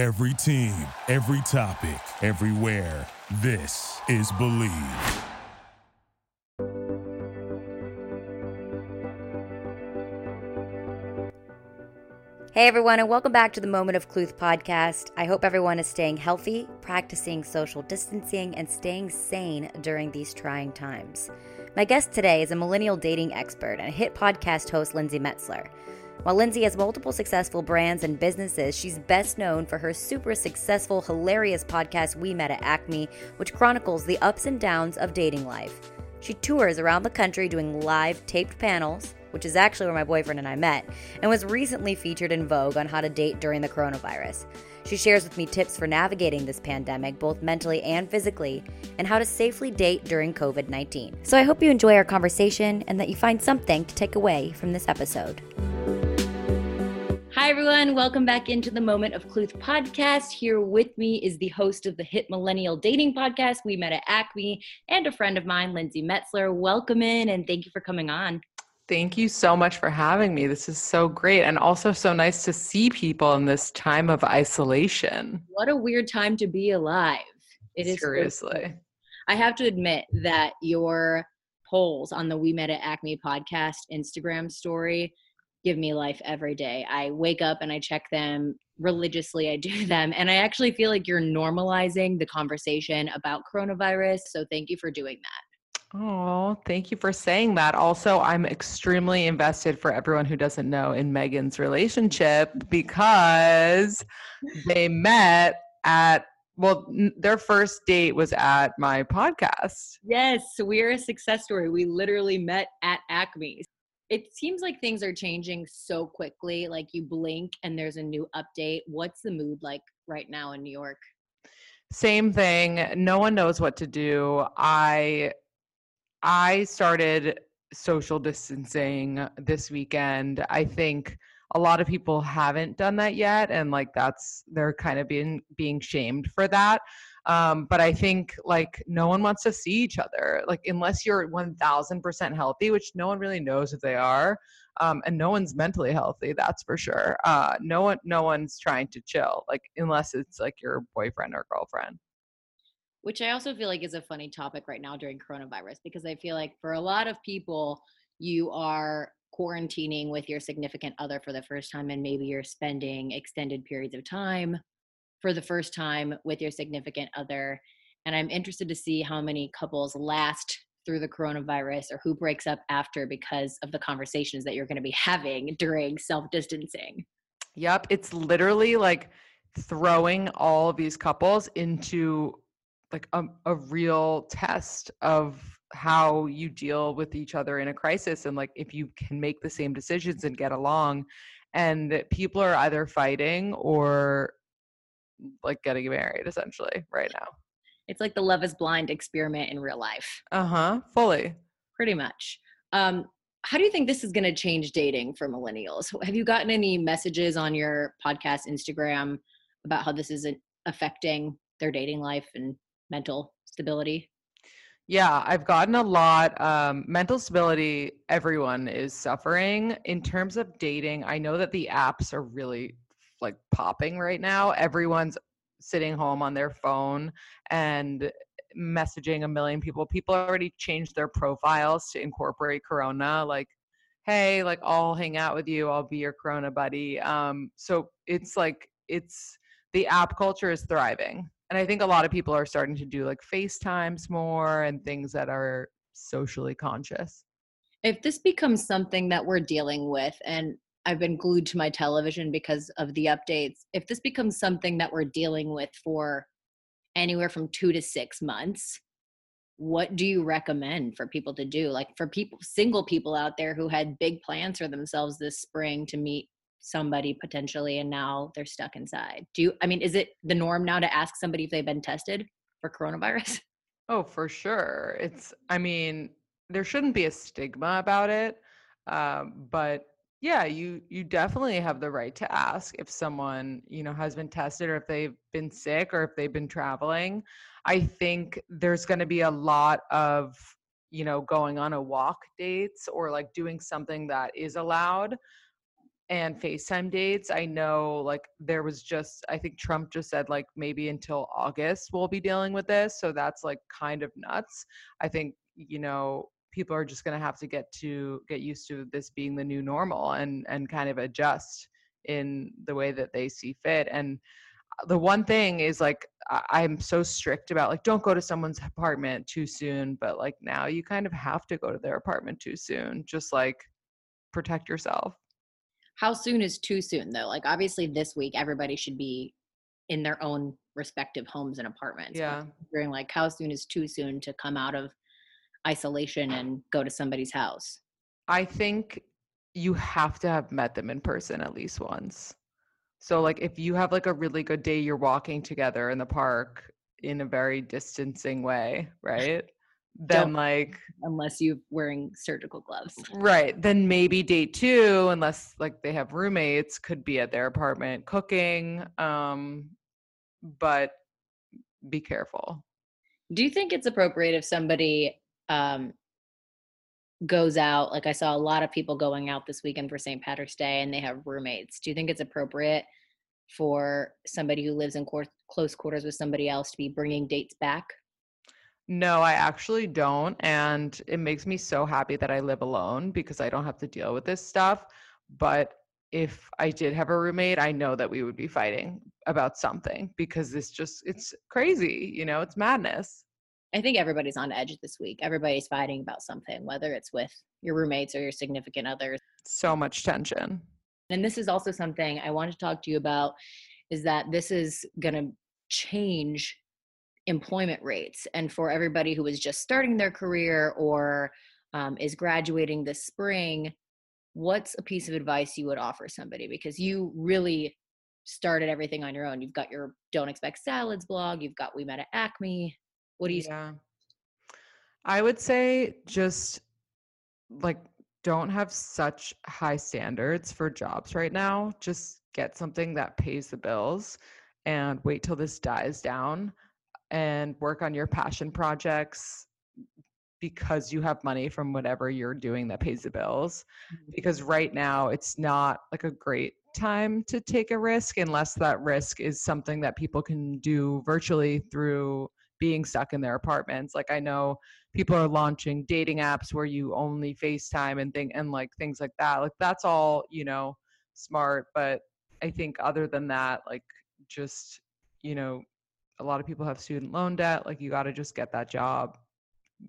Every team, every topic, everywhere. This is Bleav. Hey everyone, and welcome back to the Moment of Cluth podcast. I hope everyone is staying healthy, practicing social distancing, and staying sane during these trying times. My guest today is a millennial dating expert and hit podcast host, Lindsey Metselaar. While Lindsay has multiple successful brands and businesses, she's best known for her super successful, hilarious podcast, We Met at Acme, which chronicles the ups and downs of dating life. She tours around the country doing live taped panels which is actually where my boyfriend and I met, and was recently featured in Vogue on how to date during the coronavirus. She shares with me tips for navigating this pandemic, both mentally and physically, and how to safely date during COVID 19. So I hope you enjoy our conversation and that you find something to take away from this episode. Hi, everyone. Welcome back into the Moment of Cluth podcast. Here with me is the host of the hit millennial dating podcast, We Met at Acme, and a friend of mine, Lindsey Metselaar. Welcome in and thank you for coming on. Thank you so much for having me. This is so great and also so nice to see people in this time of isolation. What a weird time to be alive. It is seriously. I have to admit that your polls on the We Met at Acme podcast Instagram story give me life every day. I wake up and I check them religiously. I do them and I actually feel like you're normalizing the conversation about coronavirus. So thank you for doing that. Oh, thank you for saying that. Also, I'm extremely invested for everyone who doesn't know in Megan's relationship mm-hmm. because they met at well, their first date was at my podcast. Yes, we're a success story. We literally met at Acme. It seems like things are changing so quickly. Like you blink and there's a new update. What's the mood like right now in New York? Same thing. No one knows what to do. I I started social distancing this weekend. I think a lot of people haven't done that yet and like that's they're kind of being being shamed for that. Um, but I think like no one wants to see each other. Like unless you're 1000% healthy, which no one really knows if they are. Um, and no one's mentally healthy, that's for sure. Uh, no one no one's trying to chill like unless it's like your boyfriend or girlfriend which I also feel like is a funny topic right now during coronavirus because I feel like for a lot of people, you are quarantining with your significant other for the first time, and maybe you're spending extended periods of time for the first time with your significant other. And I'm interested to see how many couples last through the coronavirus or who breaks up after because of the conversations that you're going to be having during self distancing. Yep. It's literally like throwing all of these couples into like a, a real test of how you deal with each other in a crisis and like if you can make the same decisions and get along and people are either fighting or like getting married essentially right now it's like the love is blind experiment in real life uh-huh fully pretty much um how do you think this is going to change dating for millennials have you gotten any messages on your podcast instagram about how this is affecting their dating life and mental stability? Yeah, I've gotten a lot. Um, mental stability, everyone is suffering. In terms of dating, I know that the apps are really like popping right now. Everyone's sitting home on their phone and messaging a million people. People already changed their profiles to incorporate Corona, like, hey, like I'll hang out with you, I'll be your Corona buddy. Um, so it's like it's the app culture is thriving and I think a lot of people are starting to do like FaceTimes more and things that are socially conscious. If this becomes something that we're dealing with, and I've been glued to my television because of the updates, if this becomes something that we're dealing with for anywhere from two to six months, what do you recommend for people to do? Like for people, single people out there who had big plans for themselves this spring to meet somebody potentially and now they're stuck inside. Do you i mean is it the norm now to ask somebody if they've been tested for coronavirus? Oh for sure. It's i mean there shouldn't be a stigma about it um, but yeah you you definitely have the right to ask if someone you know has been tested or if they've been sick or if they've been traveling i think there's going to be a lot of you know going on a walk dates or like doing something that is allowed and FaceTime dates. I know like there was just I think Trump just said like maybe until August we'll be dealing with this. So that's like kind of nuts. I think, you know, people are just going to have to get to get used to this being the new normal and and kind of adjust in the way that they see fit and uh, the one thing is like i'm so strict about like don't go to someone's apartment too soon but like now you kind of have to go to their apartment too soon just like protect yourself How soon is too soon though? Like obviously this week everybody should be in their own respective homes and apartments. yeah Wondering like how soon is too soon to come out of isolation and go to somebody's house? I think you have to have met them in person at least once. So like if you have like a really good day you're walking together in the park in a very distancing way, right? Then Don't- like Unless you're wearing surgical gloves. right, then maybe day 2 unless like they have roommates could be at their apartment cooking um but be careful. Do you think it's appropriate if somebody um, goes out? Like I saw a lot of people going out this weekend for St. Patrick's Day, and they have roommates. Do you think it's appropriate for somebody who lives in close quarters with somebody else to be bringing dates back? No, I actually don't. And it makes me so happy that I live alone because I don't have to deal with this stuff. But if I did have a roommate, I know that we would be fighting about something because it's just, it's crazy. You know, it's madness. I think everybody's on edge this week. Everybody's fighting about something, whether it's with your roommates or your significant others. So much tension. and this is also something i want to talk to you about is that this is going to change employment rates and for everybody who is just starting their career or um, is graduating this spring what's a piece of advice you would offer somebody because you really started everything on your own you've got your don't expect salads blog you've got we met at acme what do you Yeah. I would say just like don't have such high standards for jobs right now. Just get something that pays the bills and wait till this dies down and work on your passion projects because you have money from whatever you're doing that pays the bills because mm-hmm. right now it's not like a great time to take a risk unless that risk is something that people can do virtually through being stuck in their apartments. Like i know people are launching dating apps where you only facetime and thing and like things like that. Like that's all you know smart but i think other than that like just you know a lot of people have student loan debt. Like you got to just get that job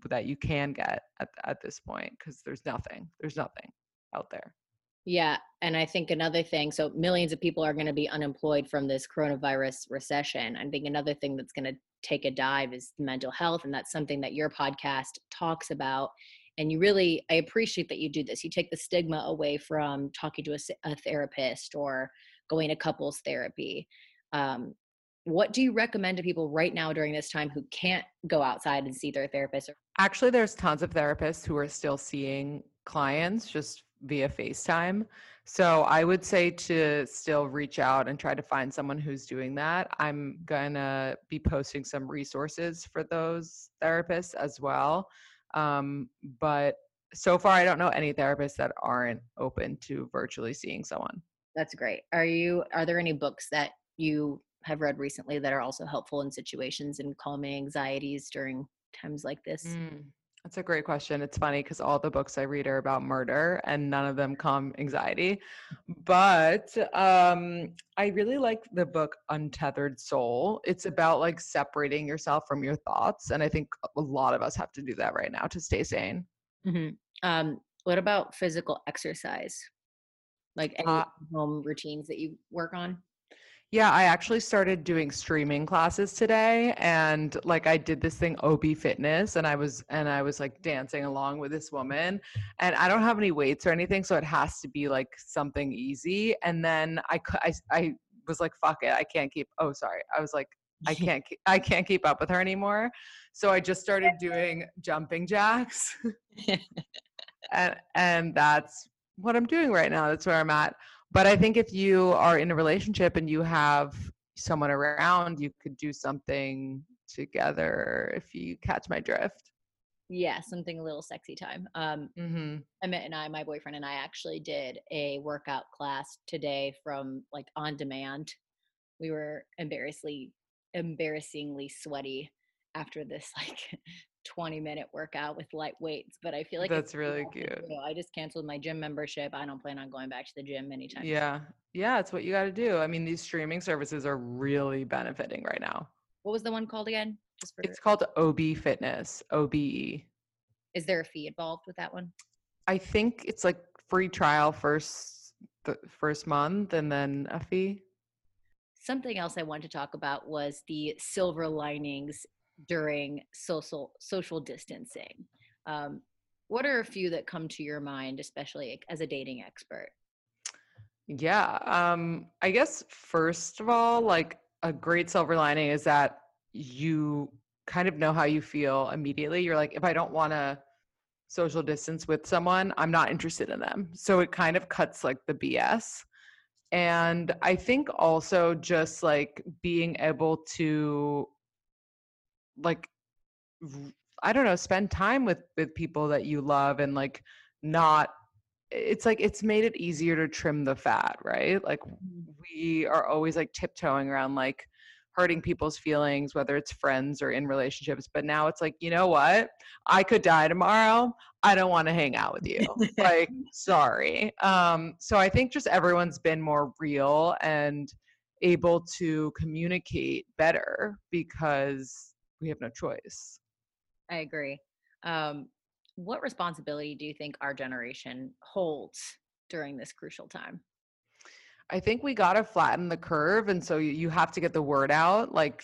that you can get at, at this point because there's nothing there's nothing out there. Yeah, and I think another thing, so millions of people are going to be unemployed from this coronavirus recession. I think another thing that's going to take a dive is mental health, and that's something that your podcast talks about. And you really, I appreciate that you do this. You take the stigma away from talking to a therapist or going to couples therapy. Um, what do you recommend to people right now during this time who can't go outside and see their therapist? Actually, there's tons of therapists who are still seeing clients just via FaceTime. So I would say to still reach out and try to find someone who's doing that. I'm going to be posting some resources for those therapists as well. Um, but so far, I don't know any therapists that aren't open to virtually seeing someone. That's great. Are you? Are there any books that you have read recently that are also helpful in situations and calming anxieties during times like this? Mm, that's a great question. It's funny because all the books I read are about murder and none of them calm anxiety. But um, I really like the book Untethered Soul. It's about like separating yourself from your thoughts. And I think a lot of us have to do that right now to stay sane. hmm Um, what about physical exercise? Like any Uh, home routines that you work on? Yeah, I actually started doing streaming classes today and like I did this thing OB Fitness and I was and I was like dancing along with this woman and I don't have any weights or anything so it has to be like something easy and then I I, I was like fuck it I can't keep oh sorry I was like I can't keep, I can't keep up with her anymore so I just started doing jumping jacks. And and that's what I'm doing right now that's where I'm at but I think if you are in a relationship and you have someone around, you could do something together if you catch my drift. Yeah, something a little sexy time. Um, Mm-hmm. Emmett and I, my boyfriend and I, actually did a workout class today from like on demand. We were embarrassingly, embarrassingly sweaty after this like 20 minute workout with light weights. But I feel like That's really cute. do. I just canceled my gym membership. I don't plan on going back to the gym anytime. soon. Yeah. Yeah, it's what you got to do. I mean, these streaming services are really benefiting right now. What was the one called again? Just for It's called OB Fitness, OBE. is there a fee involved with that one? I think it's like free trial first the first month and then a fee. Something else I wanted to talk about was the silver linings during social social distancing. Um, what are a few that come to your mind, especially as a dating expert? Yeah. Um, I guess first of all, like a great silver lining is that you kind of know how you feel immediately. You're like, if I don't want to social distance with someone, I'm not interested in them. So it kind of cuts like the BS. And I think also just like being able to like I don't know, spend time with with people that you love and like not it's like it's made it easier to trim the fat, right? Like we are always like tiptoeing around like hurting people's feelings, whether it's friends or in relationships. But now it's like, you know what? I could die tomorrow. I don't want to hang out with you. like, sorry. Um, so I think just everyone's been more real and able to communicate better because we have no choice. I agree. Um, what responsibility do you think our generation holds during this crucial time? I think we got to flatten the curve. And so you, you have to get the word out. Like,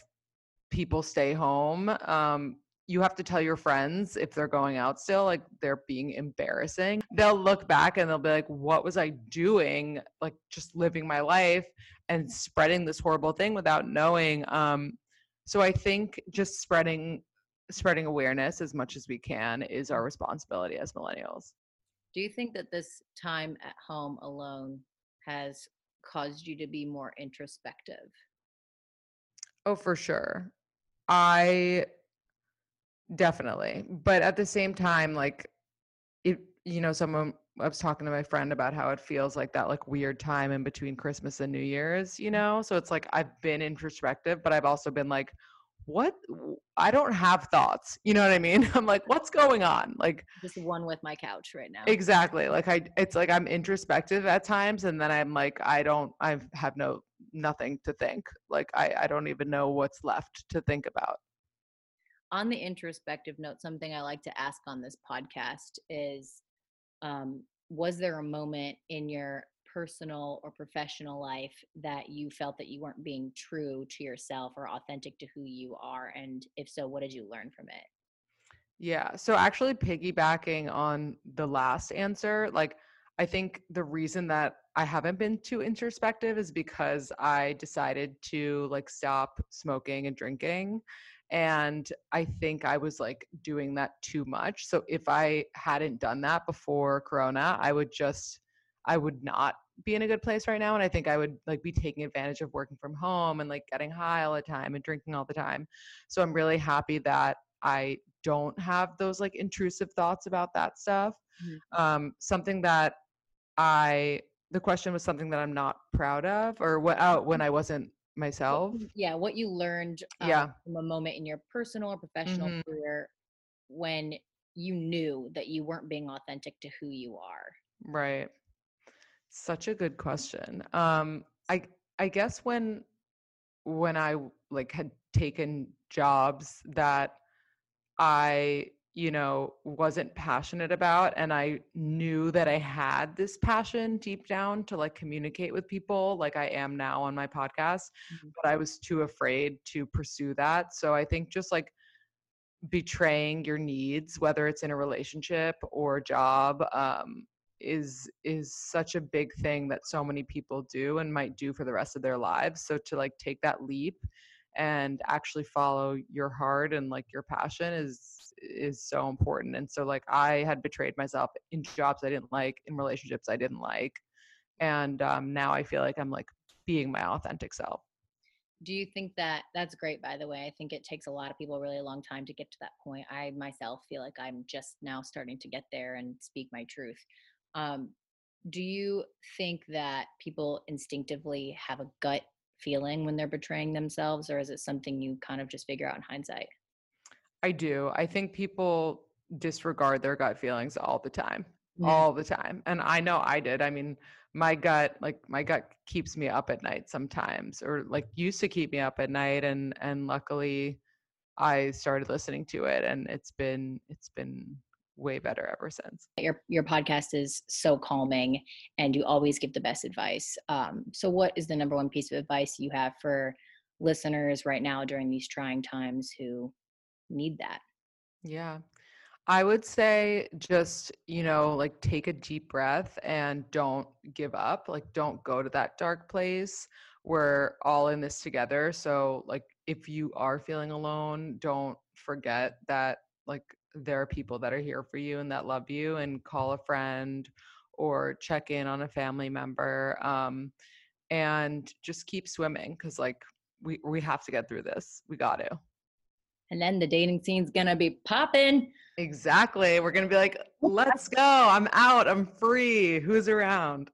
people stay home. Um, you have to tell your friends if they're going out still, like they're being embarrassing. They'll look back and they'll be like, what was I doing? Like, just living my life and spreading this horrible thing without knowing. Um, so I think just spreading spreading awareness as much as we can is our responsibility as millennials. Do you think that this time at home alone has caused you to be more introspective? Oh, for sure. I definitely. But at the same time, like it, you know, someone I was talking to my friend about how it feels like that like weird time in between Christmas and New Year's, you know? So it's like I've been introspective, but I've also been like, what I don't have thoughts. You know what I mean? I'm like, what's going on? Like Just one with my couch right now. Exactly. Like I it's like I'm introspective at times and then I'm like I don't I have no nothing to think. Like I I don't even know what's left to think about. on the introspective note, something I like to ask on this podcast is um, Was there a moment in your personal or professional life that you felt that you weren't being true to yourself or authentic to who you are? And if so, what did you learn from it? Yeah. So actually piggybacking on the last answer, like I think the reason that I haven't been too introspective is because I decided to like stop smoking and drinking. And I think I was like doing that too much. So if I hadn't done that before Corona, I would just, I would not be in a good place right now. And I think I would like be taking advantage of working from home and like getting high all the time and drinking all the time. So I'm really happy that I don't have those like intrusive thoughts about that stuff. Mhm. Um, something that I, the question was something that I'm not proud of or what out when I wasn't myself. Yeah, what you learned um, Yeah. from a moment in your personal or professional Mhm. career when you knew that you weren't being authentic to who you are. Right. Such a good question. Um, I I guess when when I like had taken jobs that I, you know, wasn't passionate about and I knew that I had this passion deep down to like communicate with people like I am now on my podcast, Mhm. but I was too afraid to pursue that. So I think just like betraying your needs whether it's in a relationship or a job um, is is such a big thing that so many people do and might do for the rest of their lives so to like take that leap and actually follow your heart and like your passion is is so important and so like i had betrayed myself in jobs i didn't like in relationships i didn't like and um, now i feel like i'm like being my authentic self. Do you think that that's great by the way i think it takes a lot of people really a long time to get to that point i myself feel like i'm just now starting to get there and speak my truth um, do you think that people instinctively have a gut feeling when they're betraying themselves or is it something you kind of just figure out in hindsight? I do. I think people disregard their gut feelings all the time yeah. all the time and i know i did. I mean my gut like my gut keeps me up at night sometimes or like used to keep me up at night and and luckily i started listening to it and it's been it's been way better ever since your your podcast is so calming and you always give the best advice um, so what is the number one piece of advice you have for listeners right now during these trying times who need that yeah I would say just, you know, like take a deep breath and don't give up. Like, don't go to that dark place. We're all in this together. So, like, if you are feeling alone, don't forget that, like, there are people that are here for you and that love you, and call a friend or check in on a family member. Um, and just keep swimming because, like, we, we have to get through this. We got to. And then the dating scene's gonna be popping. Exactly. We're to be like, let's go. I'm out. I'm free. Who's around?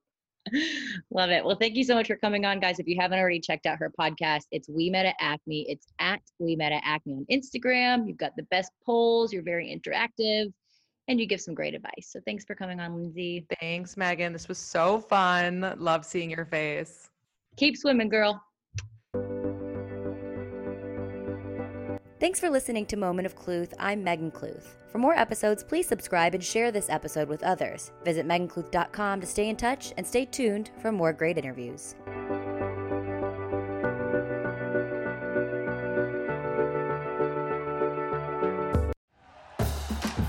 Love it. Well, thank you so much for coming on, guys. If you haven't already checked out her podcast, it's We Met at Acme. It's at We Met at Acme on Instagram. You've got the best polls. You're very interactive, and you give some great advice. So thanks for coming on, Lindsay. Thanks, Megan. This was so fun. Love seeing your face. Keep swimming, girl. Thanks for listening to Moment of Cluth. I'm Megan Cluth. For more episodes, please subscribe and share this episode with others. Visit megancluth.com to stay in touch and stay tuned for more great interviews.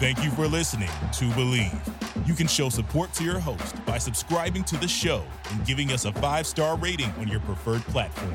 Thank you for listening to Bleav. You can show support to your host by subscribing to the show and giving us a five star rating on your preferred platform.